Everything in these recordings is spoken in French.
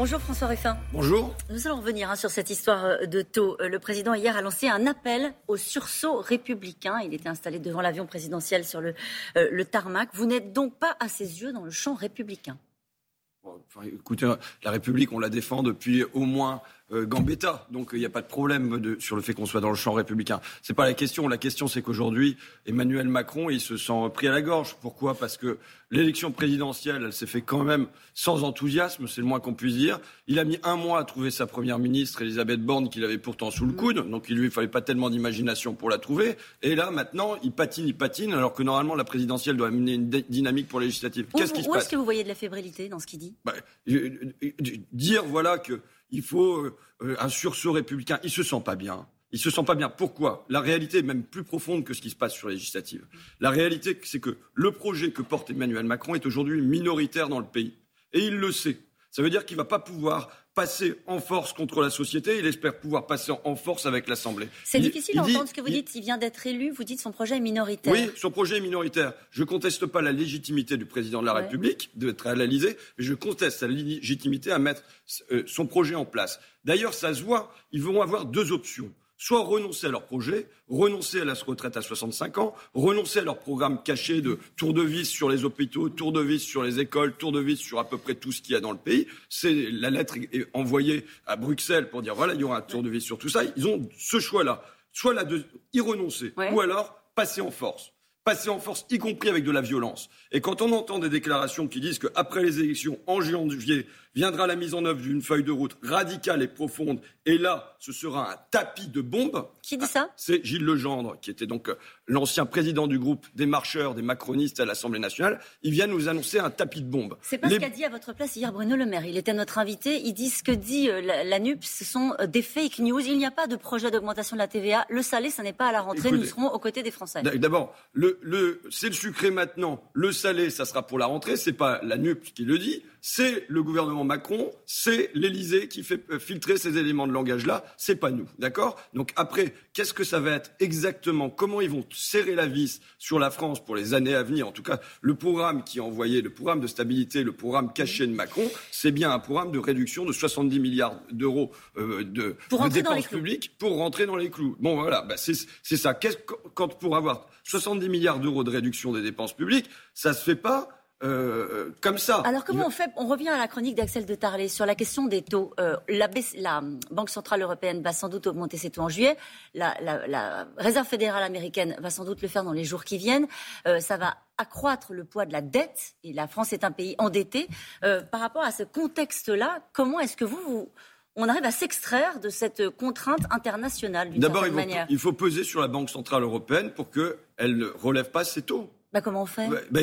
Bonjour François Ruffin. Bonjour. Nous allons revenir hein, sur cette histoire euh, de taux. Euh, le président hier a lancé un appel au sursaut républicain. Il était installé devant l'avion présidentiel sur le, euh, le tarmac. Vous n'êtes donc pas à ses yeux dans le champ républicain. Écoutez, la République, on la défend depuis au moins euh, Gambetta. Donc il n'y a pas de problème sur le fait qu'on soit dans le champ républicain. C'est pas la question. La question, c'est qu'aujourd'hui, Emmanuel Macron, il se sent pris à la gorge. Pourquoi? Parce que l'élection présidentielle, elle s'est fait quand même sans enthousiasme, c'est le moins qu'on puisse dire. Il a mis un mois à trouver sa première ministre, Elisabeth Borne, qu'il avait pourtant sous le coude. Donc il lui fallait pas tellement d'imagination pour la trouver. Et là, maintenant, il patine, il patine, alors que normalement la présidentielle doit amener une dynamique pour législative. Qu'est-ce qui se passe Où est-ce que vous voyez de la fébrilité dans ce qu'il dit? Bah, Dire voilà que il faut euh, un sursaut républicain. Il se sent pas bien. Il se sent pas bien. Pourquoi? La réalité est même plus profonde que ce qui se passe sur les législatives. La réalité, c'est que le projet que porte Emmanuel Macron est aujourd'hui minoritaire dans le pays. Et il le sait. Ça veut dire qu'il ne va pas pouvoir passer en force contre la société. Il espère pouvoir passer en force avec l'Assemblée. C'est difficile d'entendre ce que vous dites. Il vient d'être élu. Vous dites son projet est minoritaire. Oui, son projet est minoritaire. Je ne conteste pas la légitimité du président de la République d'être à l'Élysée, mais je conteste sa légitimité à mettre euh, son projet en place. D'ailleurs, ça se voit. Ils vont avoir deux options soit renoncer à leur projet, renoncer à la retraite à 65 ans, renoncer à leur programme caché de tour de vis sur les hôpitaux, tour de vis sur les écoles, tour de vis sur à peu près tout ce qu'il y a dans le pays. C'est la lettre est envoyée à Bruxelles pour dire voilà, il y aura un tour de vis sur tout ça. Ils ont ce choix-là, soit là de y renoncer, ou alors passer en force passer en force, y compris avec de la violence. Et quand on entend des déclarations qui disent qu'après les élections, en janvier, viendra la mise en œuvre d'une feuille de route radicale et profonde. Et là, ce sera un tapis de bombes. Qui dit ça? C'est Gilles Legendre, qui était donc euh, l'ancien président du groupe des marcheurs, des macronistes à l'Assemblée nationale. Il vient nous annoncer un tapis de bombes. C'est pas ce qu'a dit à votre place hier Bruno Le Maire. Il était notre invité. Il dit ce que dit euh, la, NUP, ce sont euh, des fake news. Il n'y a pas de projet d'augmentation de la TVA. Le salé, ça n'est pas à la rentrée. nous serons aux côtés des Français. D'abord, le, le, c'est le sucré maintenant. Le salé, ça sera pour la rentrée. C'est pas la NUP qui le dit c'est le gouvernement Macron, c'est l'Élysée qui fait euh, filtrer ces éléments de langage-là, c'est pas nous, d'accord? Donc après, qu'est-ce que ça va être exactement? Comment ils vont serrer la vis sur la France pour les années à venir? En tout cas, le programme qui est envoyé, le programme de stabilité, le programme caché de Macron, c'est bien un programme de réduction de 70 milliards d'euros euh, de, dépenses publiques pour rentrer dans les clous. Bon, voilà, bah c'est ça. Quand pour avoir 70 milliards d'euros de réduction des dépenses publiques, ça se fait pas euh, comme ça. Alors comment on fait On revient à la chronique d'Axel de Tarlet sur la question des taux. Euh, la, Banque centrale européenne va sans doute augmenter ses taux en juillet. La, Réserve fédérale américaine va sans doute le faire dans les jours qui viennent. Euh, ça va accroître le poids de la dette et la France est un pays endetté. par rapport à ce contexte-là, comment est-ce que vous, on arrive à s'extraire de cette contrainte internationale d'une certaine manière il faut peser sur la Banque centrale européenne pour qu'elle ne relève pas ses taux. Bah, comment on fait? Bah,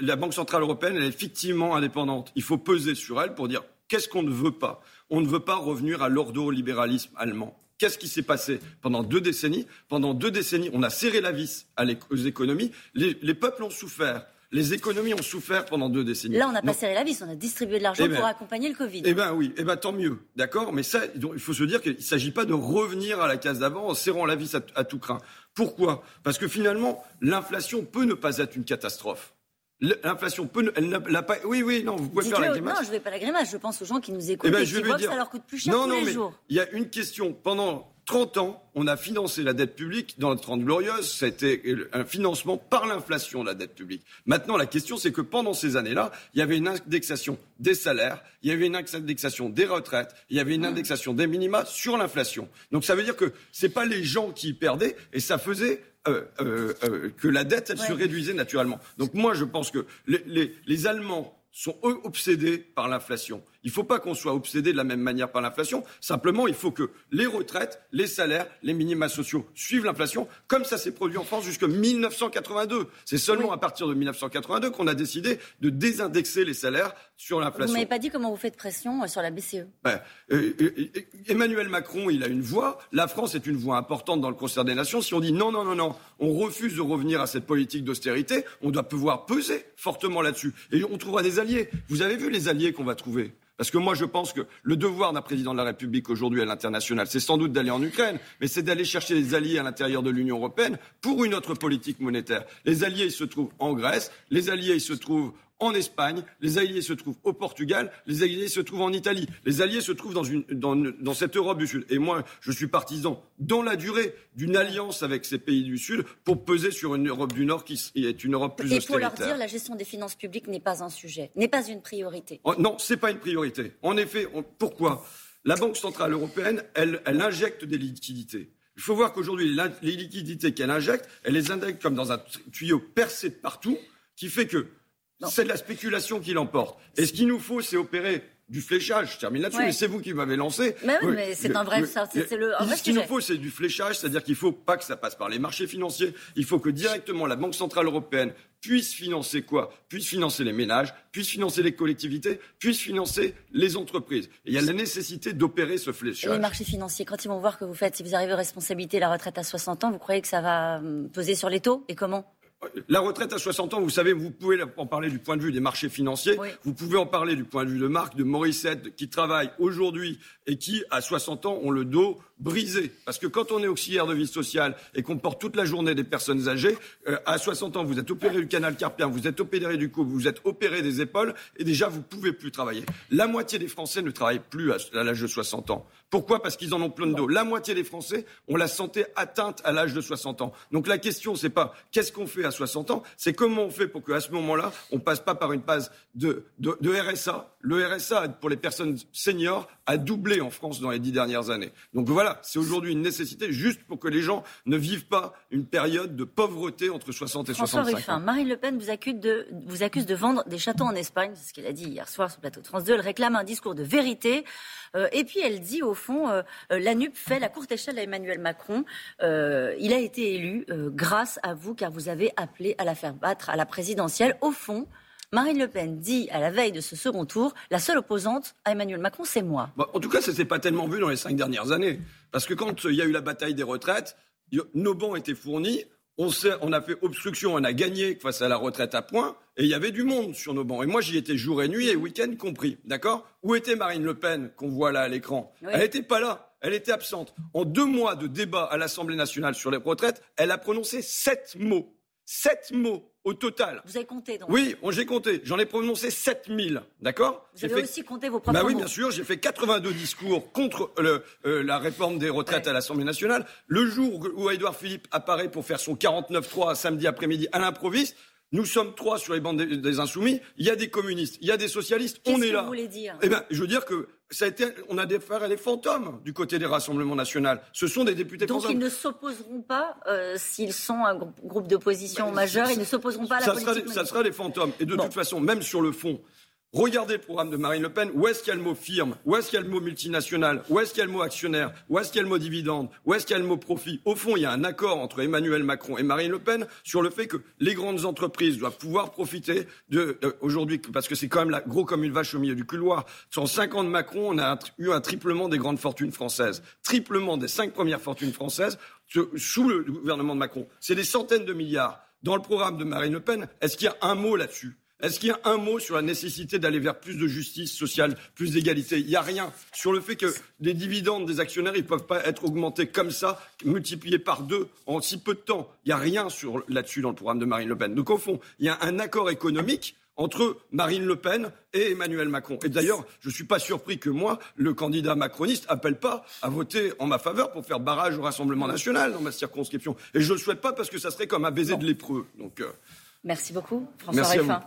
La Banque Centrale Européenne, elle est effectivement indépendante. Il faut peser sur elle pour dire qu'est-ce qu'on ne veut pas? On ne veut pas revenir à l'ordolibéralisme allemand. Qu'est-ce qui s'est passé? Pendant deux décennies Pendant deux décennies, on a serré la vis aux économies. Les, peuples ont souffert. Les économies ont souffert pendant deux décennies. Là, on n'a pas serré la vis, on a distribué de l'argent eh ben, pour accompagner le Covid. Eh bien oui, eh ben, tant mieux, d'accord Mais ça, il faut se dire qu'il ne s'agit pas de revenir à la case d'avant en serrant la vis à tout craint. Pourquoi? Parce que finalement, l'inflation peut ne pas être une catastrophe. L'inflation peut, elle n'a pas. Oui, oui, non, vous pouvez faire la grimace. Non, je ne vais pas la grimace. Je pense aux gens qui nous écoutent eh ben, et qui voient que ça leur coûte plus cher tous les jours. Il y a une question. Pendant 30 ans, on a financé la dette publique dans la Trente Glorieuse. C'était un financement par l'inflation de la dette publique. Maintenant, la question, c'est que pendant ces années-là, il y avait une indexation des salaires, il y avait une indexation des retraites, il y avait une indexation des minima sur l'inflation. Donc ça veut dire que ce pas les gens qui perdaient et ça faisait euh, euh, euh, que la dette, elle se réduisait naturellement. Donc moi, je pense que les, les Allemands sont eux obsédés par l'inflation. Il ne faut pas qu'on soit obsédé de la même manière par l'inflation. Simplement, il faut que les retraites, les salaires, les minima sociaux suivent l'inflation, comme ça s'est produit en France jusqu'en 1982. C'est seulement à partir de 1982 qu'on a décidé de désindexer les salaires sur l'inflation. Vous m'avez pas dit comment vous faites pression euh, sur la BCE. Ben, euh, euh, Emmanuel Macron, il a une voix. La France est une voix importante dans le concert des nations. Si on dit non, non, non, non, on refuse de revenir à cette politique d'austérité, on doit pouvoir peser fortement là-dessus. Et on trouvera des alliés. Vous avez vu les alliés qu'on va trouver? Parce que moi, je pense que le devoir d'un président de la République aujourd'hui à l'international, c'est sans doute d'aller en Ukraine, mais c'est d'aller chercher des alliés à l'intérieur de l'Union européenne pour une autre politique monétaire. Les alliés, ils se trouvent en Grèce, les alliés, ils se trouvent en Espagne, les alliés se trouvent au Portugal, les alliés se trouvent en Italie, les alliés se trouvent dans, une, dans, dans cette Europe du Sud. Et moi, je suis partisan, dans la durée, d'une alliance avec ces pays du Sud pour peser sur une Europe du Nord qui est une Europe plus Et pour leur dire, la gestion des finances publiques n'est pas un sujet, n'est pas une priorité. Oh, non, c'est pas une priorité. En effet, pourquoi? La Banque centrale européenne, elle, elle injecte des liquidités. Il faut voir qu'aujourd'hui, les liquidités qu'elle injecte, elle les injecte comme dans un tuyau percé de partout, qui fait que c'est de la spéculation qui l'emporte. Et ce qu'il nous faut, c'est opérer du fléchage. Je termine là-dessus, mais c'est vous qui m'avez lancé. Mais oui, mais c'est un vrai. c'est le, ce qu'il nous faut, c'est du fléchage, c'est-à-dire qu'il ne faut pas que ça passe par les marchés financiers. Il faut que directement la Banque centrale européenne puisse financer quoi? Puisse financer les ménages, puisse financer les collectivités, puisse financer les entreprises. Et il y a la nécessité d'opérer ce fléchage. les marchés financiers, quand ils vont voir que vous faites, si vous arrivez aux responsabilités, la retraite à 60 ans, vous croyez que ça va hum, peser sur les taux? Et comment? La retraite à 60 ans, vous savez, vous pouvez en parler du point de vue des marchés financiers, vous pouvez en parler du point de vue de Marc, de Morissette, qui travaillent aujourd'hui et qui, à 60 ans, ont le dos brisé. Parce que quand on est auxiliaire de vie sociale et qu'on porte toute la journée des personnes âgées, euh, à 60 ans, vous êtes opéré du canal carpien, vous êtes opéré du cou, vous êtes opéré des épaules, et déjà, vous ne pouvez plus travailler. La moitié des Français ne travaillent plus à, l'âge de 60 ans. Pourquoi? Parce qu'ils en ont plein de dos. La moitié des Français ont la santé atteinte à l'âge de 60 ans. Donc la question, c'est pas qu'est-ce qu'on fait à 60 ans, c'est comment on fait pour qu'à ce moment-là, on passe pas par une phase de, de, de RSA. Le RSA, pour les personnes seniors, a doublé en France dans les dix dernières années. Donc voilà, c'est aujourd'hui une nécessité juste pour que les gens ne vivent pas une période de pauvreté entre 60 et François 65 ans. Marine Le Pen vous accuse, de, vous accuse de vendre des châteaux en Espagne, c'est ce qu'elle a dit hier soir sur le plateau de France 2. Elle réclame un discours de vérité. Euh, et puis elle dit, au fond, euh, euh, la NUP fait la courte échelle à Emmanuel Macron. il a été élu grâce à vous, car vous avez appelé à la faire battre à la présidentielle. Au fond, Marine Le Pen dit à la veille de ce second tour, la seule opposante à Emmanuel Macron, c'est moi. en tout cas, ça ne s'est pas tellement vu dans les cinq dernières années. Parce que quand il y a eu la bataille des retraites, nos bancs étaient fournis, on, on, a fait obstruction, on a gagné face à la retraite à points, et il y avait du monde sur nos bancs. Et moi, j'y étais jour et nuit et week-end compris. D'accord? Où était Marine Le Pen, qu'on voit là à l'écran? Elle n'était pas là. Elle était absente. En deux mois de débat à l'Assemblée nationale sur les retraites, elle a prononcé sept mots. Sept mots au total. Vous avez compté donc Oui, j'ai compté. J'en ai prononcé 7000. D'accord? Vous avez aussi compté vos propres bah Oui, bien sûr. J'ai fait 82 discours contre le, euh, la réforme des retraites à l'Assemblée nationale. Le jour où Édouard Philippe apparaît pour faire son 49-3 samedi après-midi à l'improviste, nous sommes trois sur les bandes des, Insoumis. Il y a des communistes, il y a des socialistes. On est là. Qu'est-ce que vous voulez dire? Eh bien, je veux dire que ça a été, on a des frères et des fantômes du côté des rassemblements nationaux. Ce sont des députés Donc ils ne s'opposeront pas, euh, s'ils sont un groupe d'opposition majeur, ils ne s'opposeront pas à la ça politique. Sera ça sera des fantômes. Et de toute façon, même sur le fond, Regardez le programme de Marine Le Pen. Où est-ce qu'il y a le mot firme? Où est-ce qu'il y a le mot multinational? Où est-ce qu'il y a le mot actionnaire? Où est-ce qu'il y a le mot dividende? Où est-ce qu'il y a le mot profit? Au fond, il y a un accord entre Emmanuel Macron et Marine Le Pen sur le fait que les grandes entreprises doivent pouvoir profiter de euh, aujourd'hui, parce que c'est quand même la, gros comme une vache au milieu du couloir. Sur cinq ans de Macron, on a eu un triplement des grandes fortunes françaises, triplement des cinq premières fortunes françaises sous le gouvernement de Macron. C'est des centaines de milliards. Dans le programme de Marine Le Pen, est-ce qu'il y a un mot là-dessus? Est-ce qu'il y a un mot sur la nécessité d'aller vers plus de justice sociale, plus d'égalité? Il n'y a rien. Sur le fait que les dividendes des actionnaires, ils ne peuvent pas être augmentés comme ça, multipliés par deux en si peu de temps. Il n'y a rien là-dessus dans le programme de Marine Le Pen. Donc au fond, il y a un accord économique entre Marine Le Pen et Emmanuel Macron. Et d'ailleurs, je ne suis pas surpris que moi, le candidat macroniste, appelle pas à voter en ma faveur pour faire barrage au Rassemblement national dans ma circonscription. Et je ne le souhaite pas parce que ça serait comme un baiser de lépreux. Donc, euh, Merci beaucoup, François Ruffin.